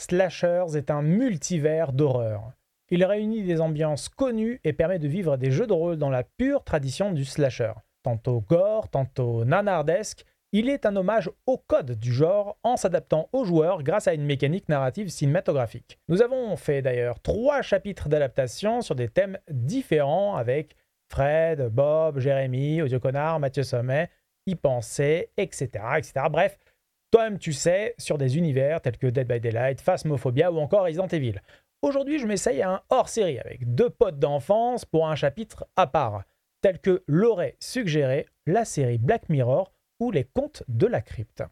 Slashers est un multivers d'horreur. Il réunit des ambiances connues et permet de vivre des jeux de rôle dans la pure tradition du slasher. Tantôt gore, tantôt nanardesque, il est un hommage au code du genre en s'adaptant aux joueurs grâce à une mécanique narrative cinématographique. Nous avons fait d'ailleurs trois chapitres d'adaptation sur des thèmes différents avec Fred, Bob, Jérémy, Audio Connard, Mathieu Sommet, y penser, etc., etc. Bref, toi-même tu sais, sur des univers tels que Dead by Daylight, Phasmophobia ou encore Resident Evil. Aujourd'hui, je m'essaye à un hors-série avec deux potes d'enfance pour un chapitre à part, tel que l'aurait suggéré la série Black Mirror ou les contes de la crypte.